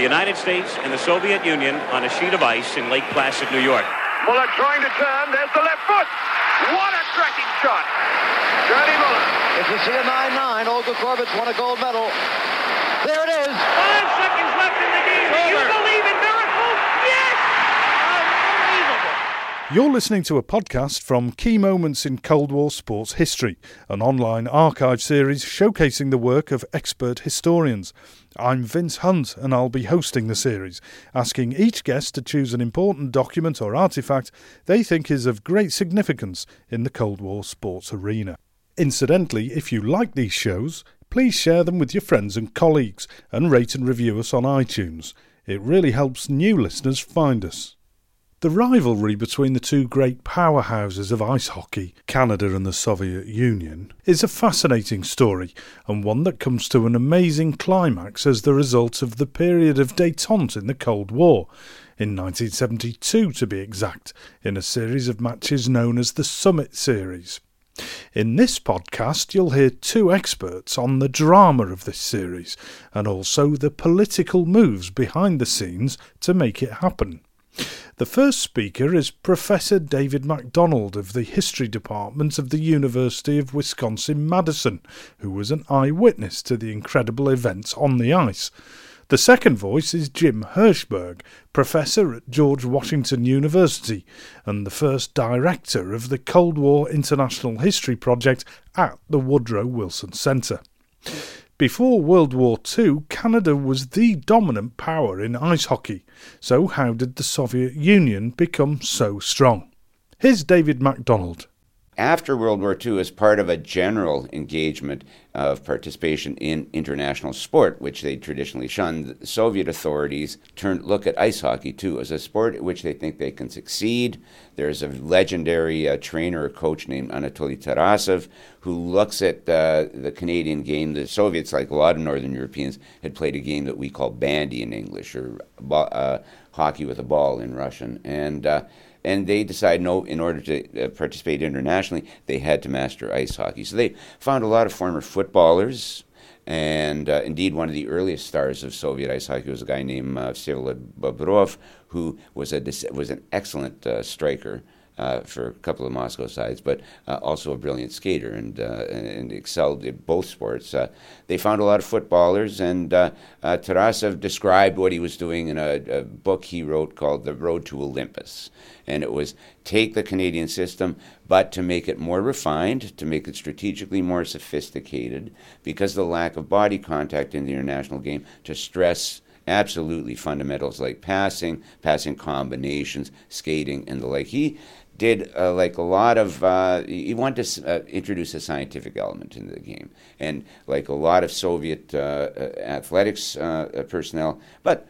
the United States and the Soviet Union on a sheet of ice in Lake Placid, New York. Muller trying to turn. There's the left foot. What a cracking shot. Johnny Muller. If you see a 9-9, Olga Korbut's won a gold medal. There it is. Five seconds left in the game. Do You're listening to a podcast from Key Moments in Cold War Sports History, an online archive series showcasing the work of expert historians. I'm Vince Hunt, and I'll be hosting the series, asking each guest to choose an important document or artifact they think is of great significance in the Cold War sports arena. Incidentally, if you like these shows, please share them with your friends and colleagues and rate and review us on iTunes. It really helps new listeners find us. The rivalry between the two great powerhouses of ice hockey, Canada and the Soviet Union, is a fascinating story and one that comes to an amazing climax as the result of the period of détente in the Cold War, in 1972 to be exact, in a series of matches known as the Summit Series. In this podcast, you'll hear two experts on the drama of this series and also the political moves behind the scenes to make it happen. The first speaker is Professor David MacDonald of the History Department of the University of Wisconsin Madison, who was an eyewitness to the incredible events on the ice. The second voice is Jim Hershberg, professor at George Washington University and the first director of the Cold War International History Project at the Woodrow Wilson Center. Before World War II, Canada was the dominant power in ice hockey. So, how did the Soviet Union become so strong? Here's David MacDonald. After World War II, as part of a general engagement of participation in international sport, which they traditionally shunned, the Soviet authorities turned look at ice hockey too as a sport in which they think they can succeed. There's a legendary uh, trainer or coach named Anatoly Tarasov who looks at uh, the Canadian game. The Soviets, like a lot of Northern Europeans, had played a game that we call bandy in English or uh, hockey with a ball in Russian, and uh, and they decided no, in order to uh, participate internationally, they had to master ice hockey. So they found a lot of former footballers, and uh, indeed, one of the earliest stars of Soviet ice hockey was a guy named uh, Vsevolod Bobrov, who was a was an excellent uh, striker uh, for a couple of Moscow sides, but uh, also a brilliant skater and, uh, and excelled in both sports. Uh, they found a lot of footballers, and uh, Tarasov described what he was doing in a, a, book he wrote called The Road to Olympus. And it was take the Canadian system, but to make it more refined, to make it strategically more sophisticated, because the lack of body contact in the international game, to stress absolutely fundamentals like passing, passing combinations, skating, and the like. He did uh, like a lot of uh, he wanted to uh, introduce a scientific element into the game. And like a lot of soviet uh, uh, athletics uh, personnel but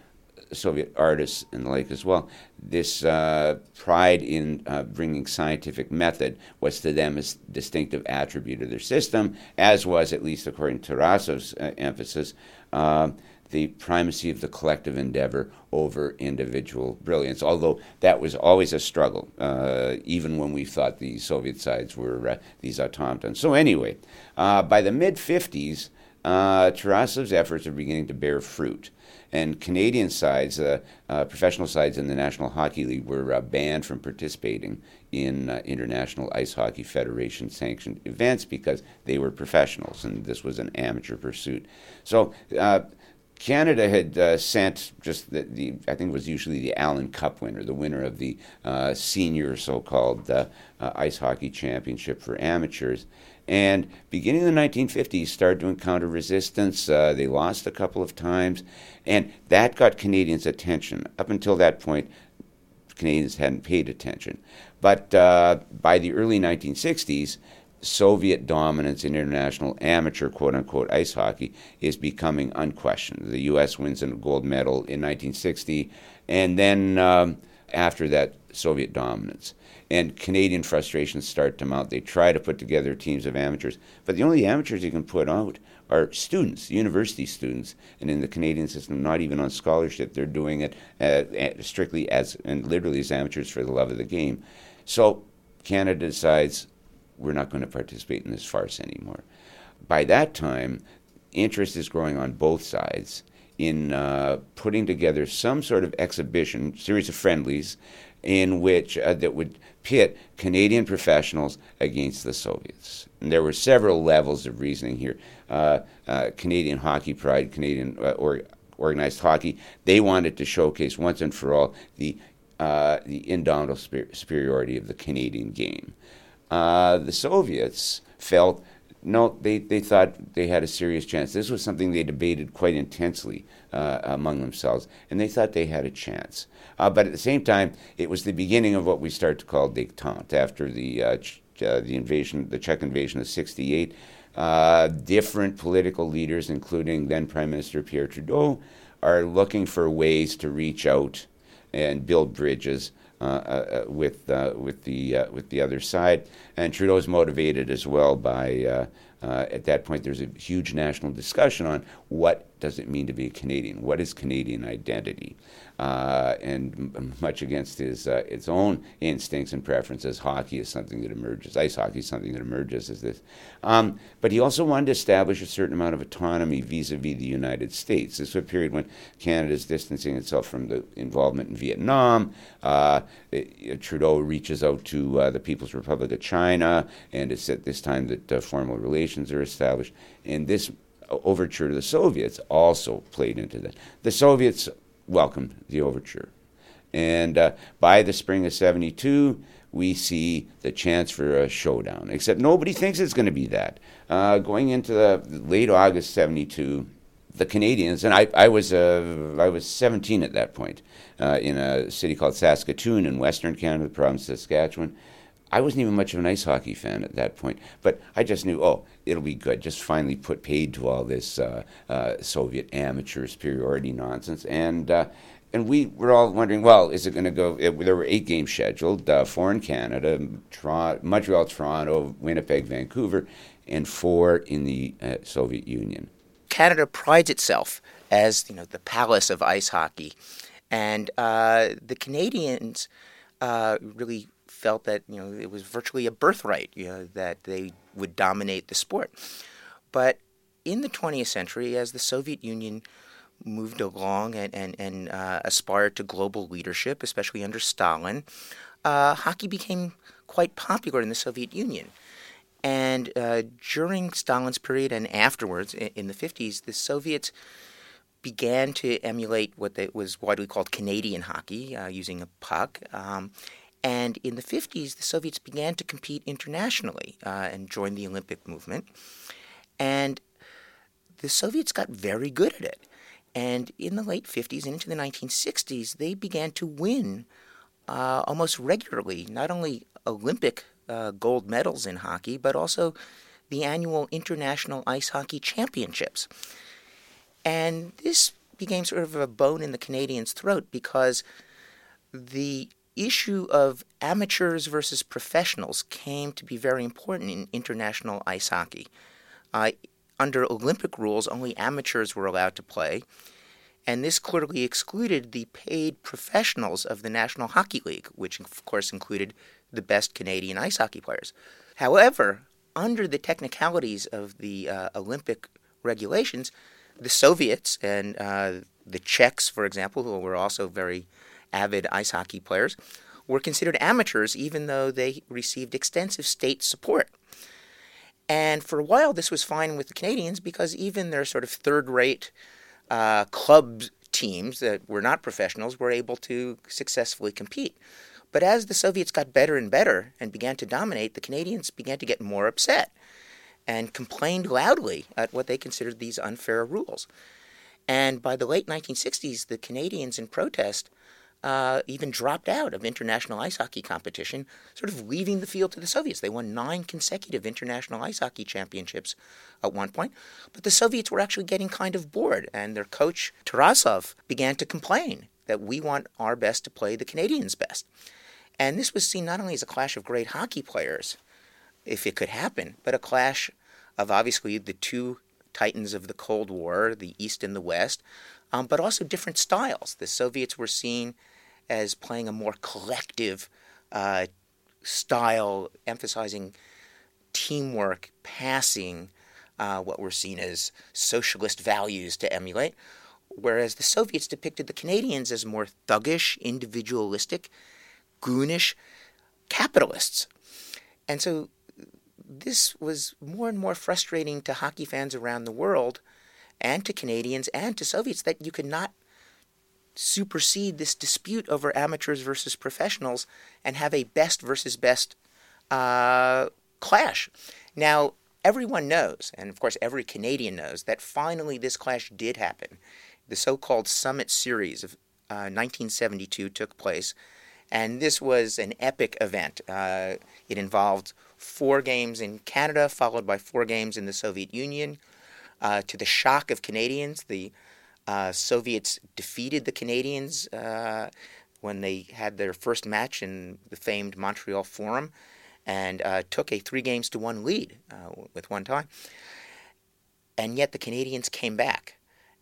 soviet artists and the like as well this pride in bringing scientific method was to them a distinctive attribute of their system as was at least according to tarasov's emphasis the primacy of the collective endeavor over individual brilliance, although that was always a struggle, uh, even when we thought the Soviet sides were uh, these automatons. So, anyway, uh, by the mid 50s, uh, Tarasov's efforts are beginning to bear fruit. And Canadian sides, uh, uh, professional sides in the National Hockey League, were uh, banned from participating in uh, International Ice Hockey Federation sanctioned events because they were professionals and this was an amateur pursuit. So uh, Canada had uh, sent just the, the, I think it was usually the Allen Cup winner, the winner of the uh, senior so-called uh, uh ice hockey championship for amateurs. And beginning in the 1950s, started to encounter resistance. Uh, they lost a couple of times, and that got Canadians' attention. Up until that point, Canadians hadn't paid attention. But uh, by the early 1960s, Soviet dominance in international amateur quote unquote ice hockey is becoming unquestioned. The U.S. wins a gold medal in 1960, and then um, after that, Soviet dominance. And Canadian frustrations start to mount. They try to put together teams of amateurs, but the only amateurs you can put out are students, university students, and in the Canadian system, not even on scholarship. They're doing it uh, strictly as and literally as amateurs for the love of the game. So Canada decides we're not going to participate in this farce anymore. By that time, interest is growing on both sides in uh, putting together some sort of exhibition, series of friendlies, in which uh, that would pit Canadian professionals against the Soviets. And there were several levels of reasoning here. Uh, uh, Canadian Hockey Pride, Canadian uh, or, organized hockey, they wanted to showcase once and for all the uh, the indomitable superiority of the Canadian game. Uh, the Soviets felt no, they, they thought they had a serious chance. This was something they debated quite intensely uh, among themselves, and they thought they had a chance. Uh, but at the same time, it was the beginning of what we start to call détente after the uh, ch- uh, the invasion, the Czech invasion of '68. Uh, different political leaders, including then Prime Minister Pierre Trudeau, are looking for ways to reach out and build bridges Uh, uh, with uh, with the uh, with the other side. And Trudeau is motivated as well by at that point there's a huge national discussion on what does it mean to be a Canadian? What is Canadian identity? uh, and m- much against his uh, its own instincts and preferences. Hockey is something that emerges. Ice hockey is something that emerges as this. Um, but he also wanted to establish a certain amount of autonomy vis-a-vis the United States. This is a period when Canada is distancing itself from the involvement in Vietnam. Uh, it, Trudeau reaches out to uh, the People's Republic of China, and it's at this time that uh, formal relations are established. And this overture to the Soviets also played into that. The Soviets welcomed the overture. And uh, by the spring of 72, we see the chance for a showdown, except nobody thinks it's going to be that. Uh, going into the late August 72, the Canadians, and I, I, was, uh, I was 17 at that point uh, in a city called Saskatoon in Western Canada, the province of Saskatchewan. I wasn't even much of an ice hockey fan at that point, but I just knew, oh, it'll be good. Just finally put paid to all this uh, uh, Soviet amateur superiority nonsense, and uh, and we were all wondering, well, is it going to go? It, there were eight games scheduled: uh, four in Canada, Montreal, Toronto, Winnipeg, Vancouver, and four in the uh, Soviet Union. Canada prides itself as you know the palace of ice hockey, and uh, the Canadians really felt that you know it was virtually a birthright, you know, that they would dominate the sport. But in the 20th century, as the Soviet Union moved along and and, and uh, aspired to global leadership, especially under Stalin, uh, hockey became quite popular in the Soviet Union. And uh, during Stalin's period and afterwards, in, in, the 50s, the Soviets began to emulate what they, was widely called Canadian hockey, uh, using a puck. Um, and in the 50s, the Soviets began to compete internationally uh, and join the Olympic movement. And the Soviets got very good at it. And in the late 50s and into the 1960s, they began to win uh, almost regularly, not only Olympic uh, gold medals in hockey, but also the annual International Ice Hockey Championships. And this became sort of a bone in the Canadians' throat because the issue of amateurs versus professionals came to be very important in international ice hockey. Uh, under Olympic rules, only amateurs were allowed to play, and this clearly excluded the paid professionals of the National Hockey League, which of course included the best Canadian ice hockey players. However, under the technicalities of the uh, Olympic regulations, the Soviets and uh, the Czechs, for example, who were also very avid ice hockey players, were considered amateurs even though they received extensive state support. And for a while, this was fine with the Canadians because even their sort of third rate uh, club teams that were not professionals were able to successfully compete. But as the Soviets got better and better and began to dominate, the Canadians began to get more upset and complained loudly at what they considered these unfair rules. And by the late 1960s, the Canadians, in protest, uh, even dropped out of international ice hockey competition, sort of leaving the field to the Soviets. They won nine consecutive international ice hockey championships at one point, but the Soviets were actually getting kind of bored, and their coach Tarasov began to complain that we want our best to play the Canadians' best. And this was seen not only as a clash of great hockey players, if it could happen, but a clash of obviously the two titans of the Cold War, the East and the West, um, but also different styles. The Soviets were seen as playing a more collective uh, style, emphasizing teamwork, passing, uh, what were seen as socialist values to emulate. whereas the Soviets depicted the Canadians as more thuggish, individualistic, goonish capitalists. And so this was more and more frustrating to hockey fans around the world and to Canadians and to Soviets that you could not supersede this dispute over amateurs versus professionals and have a best versus best uh, clash. Now, everyone knows, and of course every Canadian knows, that finally this clash did happen. The so called Summit Series of uh, 1972 took place, and this was an epic event. Uh, it involved four games in Canada, followed by four games in the Soviet Union. Uh, to the shock of Canadians, the uh, Soviets defeated the Canadians uh, when they had their first match in the famed Montreal Forum and uh, took a three games to one lead uh, with one tie. And yet the Canadians came back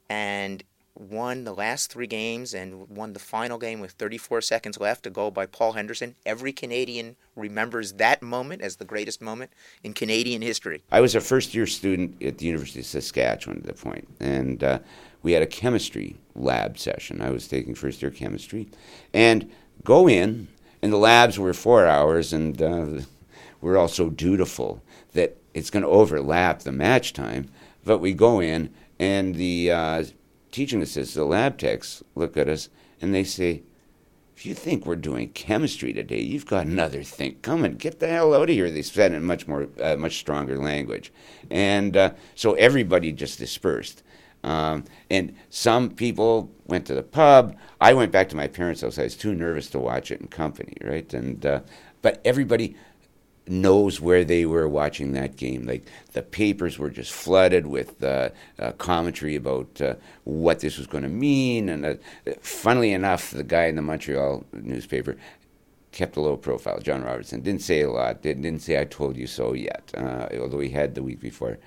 and won the last three games and won the final game with 34 seconds left, a goal by Paul Henderson. Every Canadian remembers that moment as the greatest moment in Canadian history. I was a first year student at the University of Saskatchewan at the point, and uh, we had a chemistry lab session. I was taking first year chemistry, and go in, and the labs were four hours, and uh, we're all so dutiful that it's going to overlap the match time. But we go in, and the uh, teaching assistants, the lab techs, look at us, and they say, if you think we're doing chemistry today, you've got another thing coming. Get the hell out of here. They said in much more, uh, much stronger language, and uh, so everybody just dispersed. Um, and some people went to the pub. I went back to my parents' house. I was too nervous to watch it in company, right? And uh, but everybody knows where they were watching that game. Like the papers were just flooded with uh, uh, commentary about uh, what this was going to mean. And uh, funnily enough, the guy in the Montreal newspaper kept a low profile. John Robertson didn't say a lot. Didn't say "I told you so" yet, uh, although he had the week before.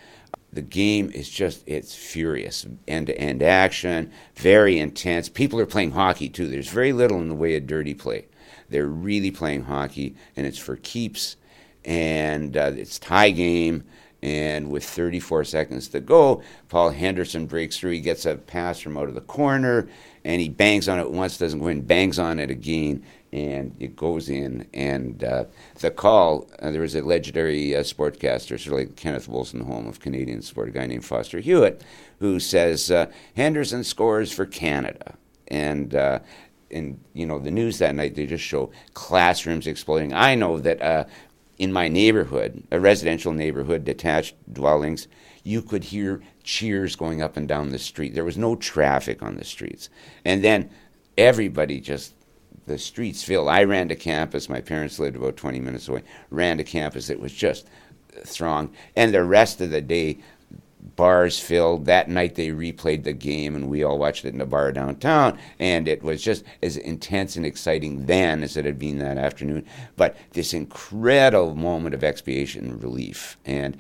The game is just, it's furious. End to end action, very intense. People are playing hockey too. There's very little in the way of dirty play. They're really playing hockey, and it's for keeps, and uh, it's tie game. And with 34 seconds to go, Paul Henderson breaks through. He gets a pass from out of the corner, and he bangs on it once, doesn't go in, bangs on it again, and it goes in. And uh, the call, uh, there was a legendary uh, sportcaster, sort of like Kenneth Wolstenholme of Canadian sport, a guy named Foster Hewitt, who says uh, Henderson scores for Canada. And uh, in you know the news that night, they just show classrooms exploding. I know that uh, in my neighborhood, a residential neighborhood, detached dwellings, you could hear cheers going up and down the street. There was no traffic on the streets, and then everybody just the streets filled. I ran to campus. My parents lived about 20 minutes away. Ran to campus. It was just thronged. And the rest of the day, bars filled. That night they replayed the game, and we all watched it in a bar downtown. And it was just as intense and exciting then as it had been that afternoon. But this incredible moment of expiation and relief. And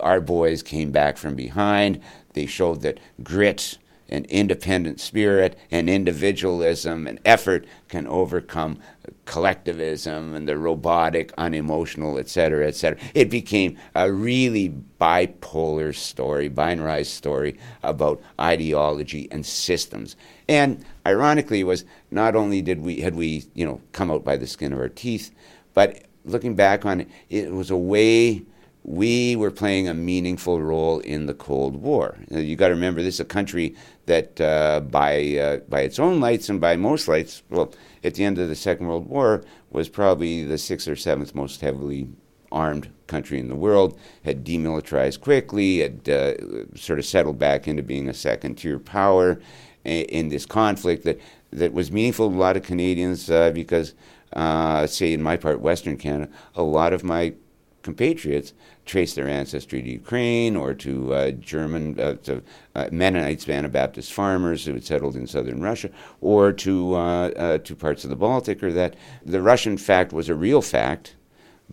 our boys came back from behind. They showed that grit and independent spirit and individualism and effort can overcome collectivism and the robotic, unemotional, etc., etc. It became a really bipolar story, binarized story about ideology and systems. And ironically, was not only did we had we you know come out by the skin of our teeth, but looking back on it, it was a way we were playing a meaningful role in the Cold War. You got to remember, this is a country that, uh, by uh, by its own lights and by most lights, well, at the end of the Second World War, was probably the sixth or seventh most heavily armed country in the world. Had demilitarized quickly, had uh, sort of settled back into being a second-tier power in this conflict that that was meaningful to a lot of Canadians uh, because, uh, say, in my part, Western Canada, a lot of my compatriots trace their ancestry to Ukraine or to uh, German, uh, to uh, Mennonites, Anabaptist farmers who had settled in southern Russia, or to uh, uh, to parts of the Baltic, or that the Russian fact was a real fact,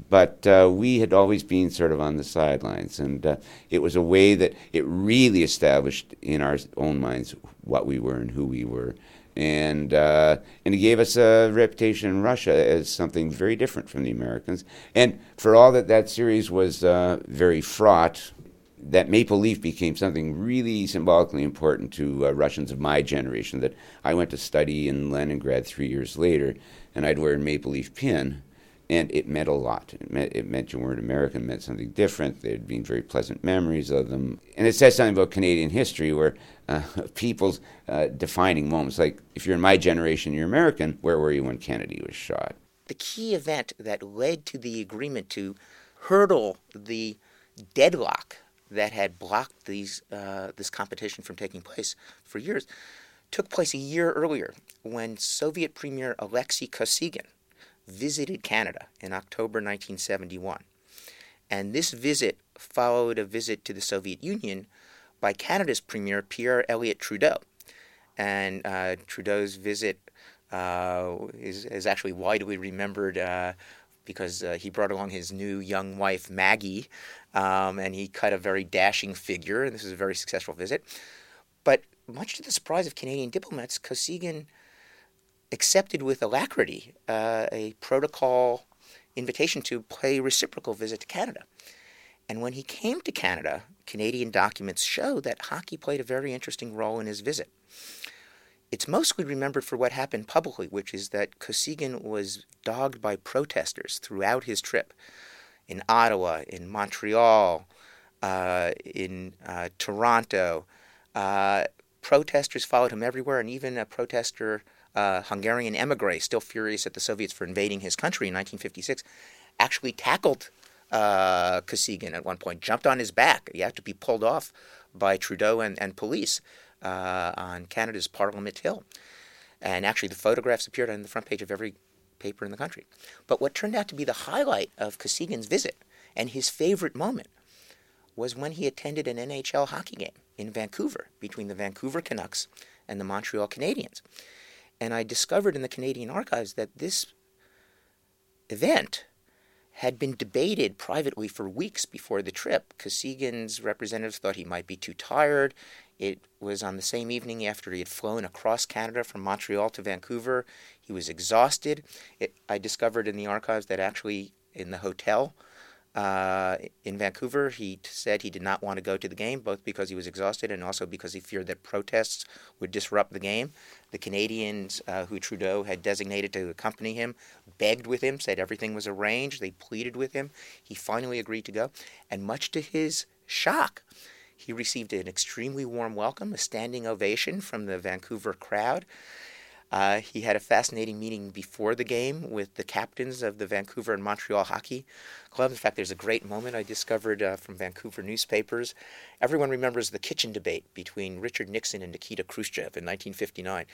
but uh, we had always been sort of on the sidelines, and it was a way that it really established in our own minds what we were and who we were and uh, and he gave us a reputation in Russia as something very different from the Americans. And for all that that series was uh, very fraught, that maple leaf became something really symbolically important to uh, Russians of my generation. That I went to study in Leningrad three years later, and I'd wear a maple leaf pin, and it meant a lot. It meant, it meant you weren't American, it meant something different. There had been very pleasant memories of them. And it says something about Canadian history where uh, people's uh, defining moments, like if you're in my generation, you're American, where were you when Kennedy was shot? The key event that led to the agreement to hurdle the deadlock that had blocked these, uh, this competition from taking place for years took place a year earlier when Soviet Premier Alexei Kosygin visited Canada in October 1971. And this visit followed a visit to the Soviet Union by Canada's Premier Pierre Elliott Trudeau. And uh, Trudeau's visit uh, is, is actually widely remembered uh, because uh, he brought along his new young wife, Maggie, um, and he cut a very dashing figure, and this was a very successful visit. But much to the surprise of Canadian diplomats, Kosygin accepted with alacrity uh, a protocol invitation to pay reciprocal visit to Canada. And when he came to Canada, Canadian documents show that hockey played a very interesting role in his visit. It's mostly remembered for what happened publicly, which is that Kosygin was dogged by protesters throughout his trip in Ottawa, in Montreal, uh, in uh, Toronto. Uh, protesters followed him everywhere, and even a protester uh, Hungarian emigre, still furious at the Soviets for invading his country in 1956, actually tackled uh, Kosygin at one point, jumped on his back. He had to be pulled off by Trudeau and, and police uh, on Canada's Parliament Hill. And actually, the photographs appeared on the front page of every paper in the country. But what turned out to be the highlight of Kosygin's visit and his favorite moment was when he attended an NHL hockey game in Vancouver between the Vancouver Canucks and the Montreal Canadiens. And I discovered in the Canadian archives that this event had been debated privately for weeks before the trip. Kosygin's representatives thought he might be too tired. It was on the same evening after he had flown across Canada from Montreal to Vancouver. He was exhausted. It, I discovered in the archives that actually in the hotel uh, in Vancouver. He said he did not want to go to the game, both because he was exhausted and also because he feared that protests would disrupt the game. The Canadians uh, who Trudeau had designated to accompany him begged with him, said everything was arranged. They pleaded with him. He finally agreed to go. And much to his shock, he received an extremely warm welcome, a standing ovation from the Vancouver crowd. Uh, he had a fascinating meeting before the game with the captains of the Vancouver and Montreal hockey clubs. In fact, there's a great moment I discovered uh, from Vancouver newspapers. Everyone remembers the kitchen debate between Richard Nixon and Nikita Khrushchev in 1959.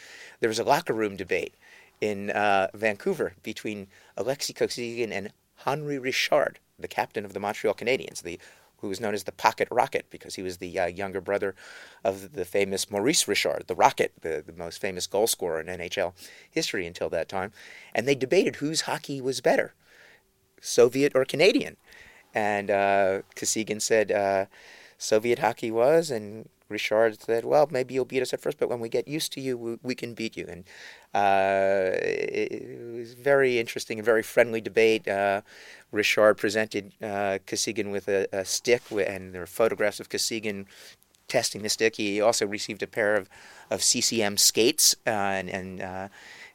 There was a locker room debate in uh, Vancouver between Alexei Kosygin and Henri Richard, the captain of the Montreal Canadiens, the who was known as the Pocket Rocket because he was the uh, younger brother of the famous Maurice Richard, the Rocket, the, the most famous goal scorer in NHL history until that time. And they debated whose hockey was better, Soviet or Canadian. And uh, Kosygin said uh, Soviet hockey was, and Richard said, "Well, maybe you'll beat us at first, but when we get used to you, we, we can beat you." And uh, it, it, was very interesting, a very friendly debate. Uh, Richard presented uh, with a, a, stick, and there are photographs of Kosygin testing the stick. He also received a pair of, of CCM skates uh, and, and uh,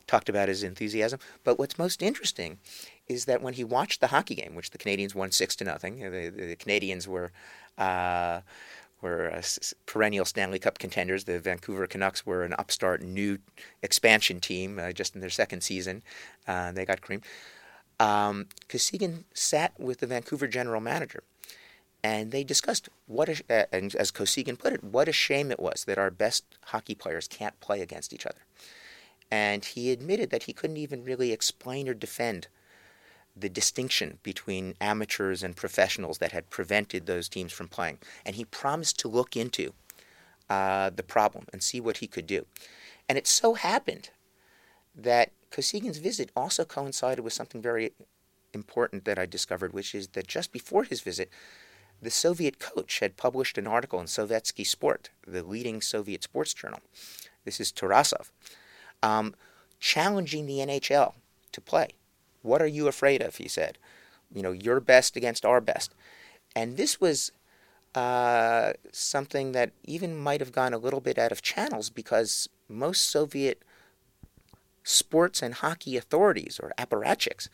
talked about his enthusiasm. But what's most interesting is that when he watched the hockey game, which the Canadians won six to nothing, the, the Canadians were uh, were uh, perennial Stanley Cup contenders. The Vancouver Canucks were an upstart new expansion team uh, just in their second season. Uh, they got creamed. Um, sat with the Vancouver general manager and they discussed what, a, and as Kosygin put it, what a shame it was that our best hockey players can't play against each other. And he admitted that he couldn't even really explain or defend the distinction between amateurs and professionals that had prevented those teams from playing. And he promised to look into uh, the problem and see what he could do. And it so happened that Kosygin's visit also coincided with something very important that I discovered, which is that just before his visit, the Soviet coach had published an article in Sovietsky Sport, the leading Soviet sports journal. This is Tarasov, um, challenging the NHL to play. What are you afraid of? He said. You know, your best against our best. And this was uh, something that even might have gone a little bit out of channels because most Soviet sports and hockey authorities or apparatchiks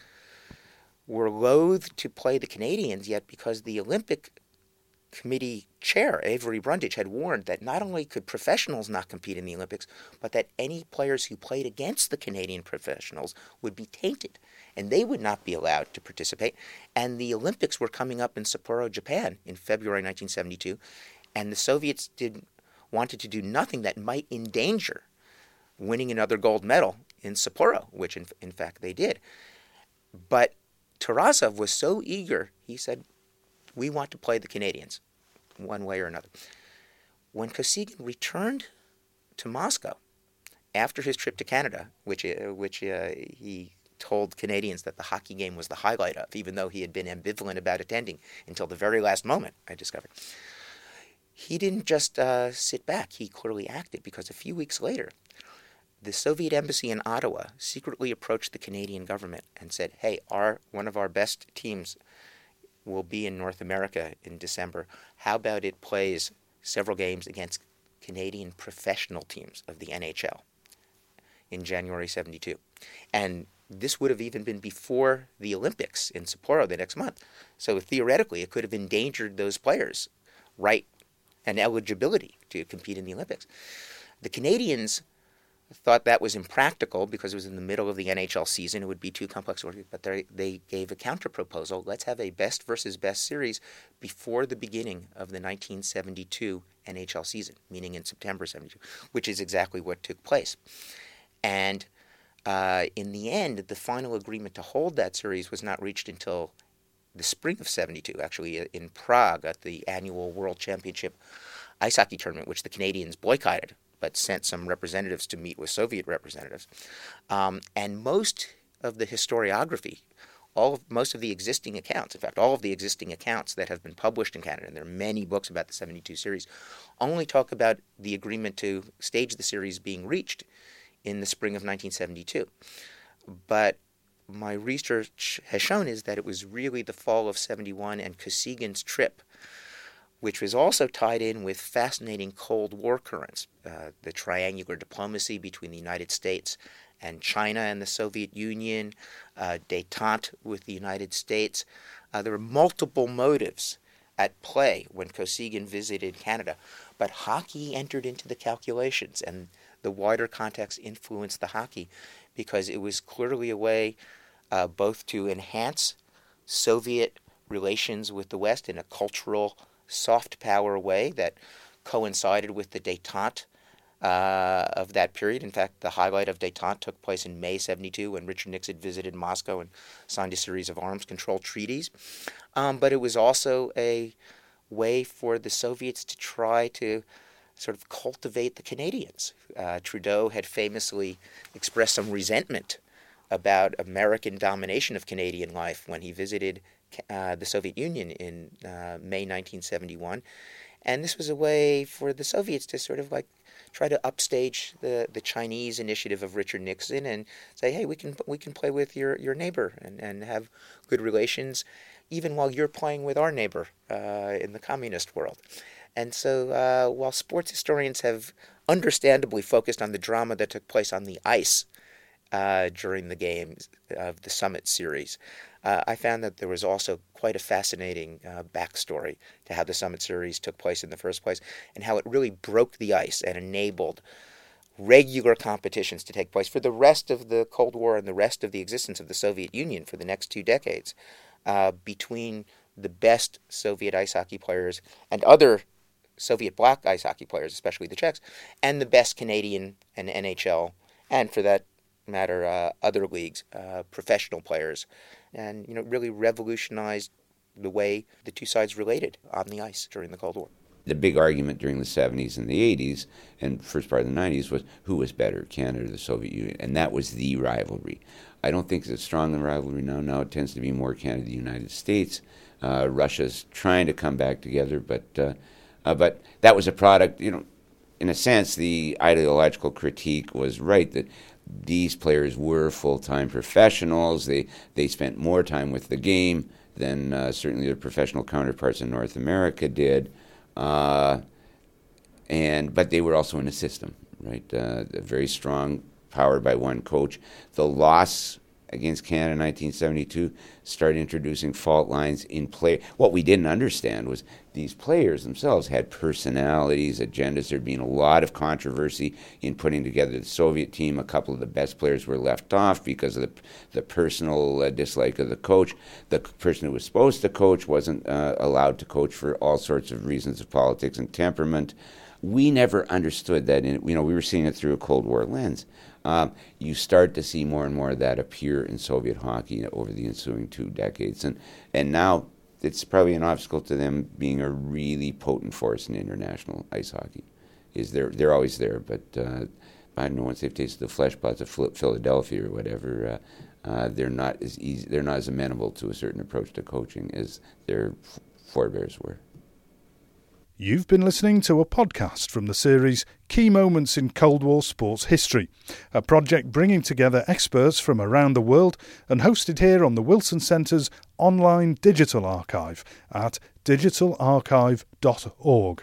were loath to play the Canadians, yet because the Olympic Committee chair, Avery Brundage, had warned that not only could professionals not compete in the Olympics, but that any players who played against the Canadian professionals would be tainted and they would not be allowed to participate. And the Olympics were coming up in Sapporo, Japan in February 1972, and the Soviets did wanted to do nothing that might endanger winning another gold medal in Sapporo, which in, in fact they did. But Tarasov was so eager, he said, We want to play the Canadians one way or another. When Kosygin returned to Moscow after his trip to Canada, which, uh, which uh, he told Canadians that the hockey game was the highlight of, even though he had been ambivalent about attending until the very last moment, I discovered. He didn't just uh, sit back, he clearly acted because a few weeks later, the Soviet embassy in Ottawa secretly approached the Canadian government and said, "Hey, our one of our best teams will be in North America in December. How about it plays several games against Canadian professional teams of the NHL in January 72?" And this would have even been before the Olympics in Sapporo the next month. So theoretically, it could have endangered those players' right and eligibility to compete in the Olympics. The Canadians thought that was impractical because it was in the middle of the NHL season. It would be too complex. But they, gave a counter proposal. Let's have a best versus best series before the beginning of the 1972 NHL season, meaning in September 72, which is exactly what took place. And uh, in the end, the final agreement to hold that series was not reached until the spring of 72, actually, in Prague at the annual World Championship ice hockey tournament, which the Canadians boycotted but sent some representatives to meet with Soviet representatives. Um, and most of the historiography, all of, most of the existing accounts, in fact, all of the existing accounts that have been published in Canada, and there are many books about the 72 series, only talk about the agreement to stage the series being reached in the spring of 1972. But my research has shown is that it was really the fall of 71 and Kosygin's trip, which was also tied in with fascinating Cold War currents, uh, the triangular diplomacy between the United States and China and the Soviet Union, uh, detente with the United States. Uh, there were multiple motives at play when Kosygin visited Canada, but hockey entered into the calculations, and the wider context influenced the hockey because it was clearly a way uh, both to enhance Soviet relations with the West in a cultural, soft power way that coincided with the detente uh, of that period. In fact, the highlight of detente took place in May 72 when Richard Nixon visited Moscow and signed a series of arms control treaties. Um, but it was also a way for the Soviets to try to sort of cultivate the Canadians. Uh, Trudeau had famously expressed some resentment about American domination of Canadian life when he visited uh, the Soviet Union in uh, May 1971. And this was a way for the Soviets to sort of like try to upstage the, the Chinese initiative of Richard Nixon and say, hey, we can we can play with your, your neighbor and, and have good relations, even while you're playing with our neighbor uh, in the communist world. And so, uh, while sports historians have understandably focused on the drama that took place on the ice uh, during the games of the Summit Series, uh, I found that there was also quite a fascinating uh, backstory to how the Summit Series took place in the first place and how it really broke the ice and enabled regular competitions to take place for the rest of the Cold War and the rest of the existence of the Soviet Union for the next two decades uh, between the best Soviet ice hockey players and other Soviet bloc ice hockey players, especially the Czechs, and the best Canadian and NHL, and for that matter, uh, other leagues, uh, professional players, and you know really revolutionized the way the two sides related on the ice during the Cold War. The big argument during the 70s and the 80s and first part of the 90s was who was better, Canada or the Soviet Union, and that was the rivalry. I don't think it's as strong rivalry now. Now it tends to be more Canada, the United States. Uh, Russia's trying to come back together, but uh, uh, but that was a product, you know, in a sense, the ideological critique was right that these players were full time professionals. They, they spent more time with the game than uh, certainly their professional counterparts in North America did. Uh, and but they were also in a system, right? Uh, very strong, powered by one coach. The loss against Canada in 1972 started introducing fault lines in play. What we didn't understand was these players themselves had personalities, agendas. There'd been a lot of controversy in putting together the Soviet team. A couple of the best players were left off because of the, the personal uh, dislike of the coach. The person who was supposed to coach wasn't uh, allowed to coach for all sorts of reasons of politics and temperament. We never understood that. In, you know, we were seeing it through a Cold War lens um, you start to see more and more of that appear in Soviet hockey over the ensuing two decades. And, and now it's probably an obstacle to them being a really potent force in international ice hockey. Is they're, they're always there, but uh, I don't know once they've tasted the flesh pots of Philadelphia or whatever, uh, uh, they're not as easy, they're not as amenable to a certain approach to coaching as their forebears were. You've been listening to a podcast from the series Key Moments in Cold War Sports History, a project bringing together experts from around the world and hosted here on the Wilson Centre's online digital archive at digitalarchive.org.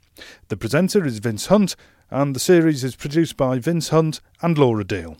The presenter is Vince Hunt, and the series is produced by Vince Hunt and Laura Deal.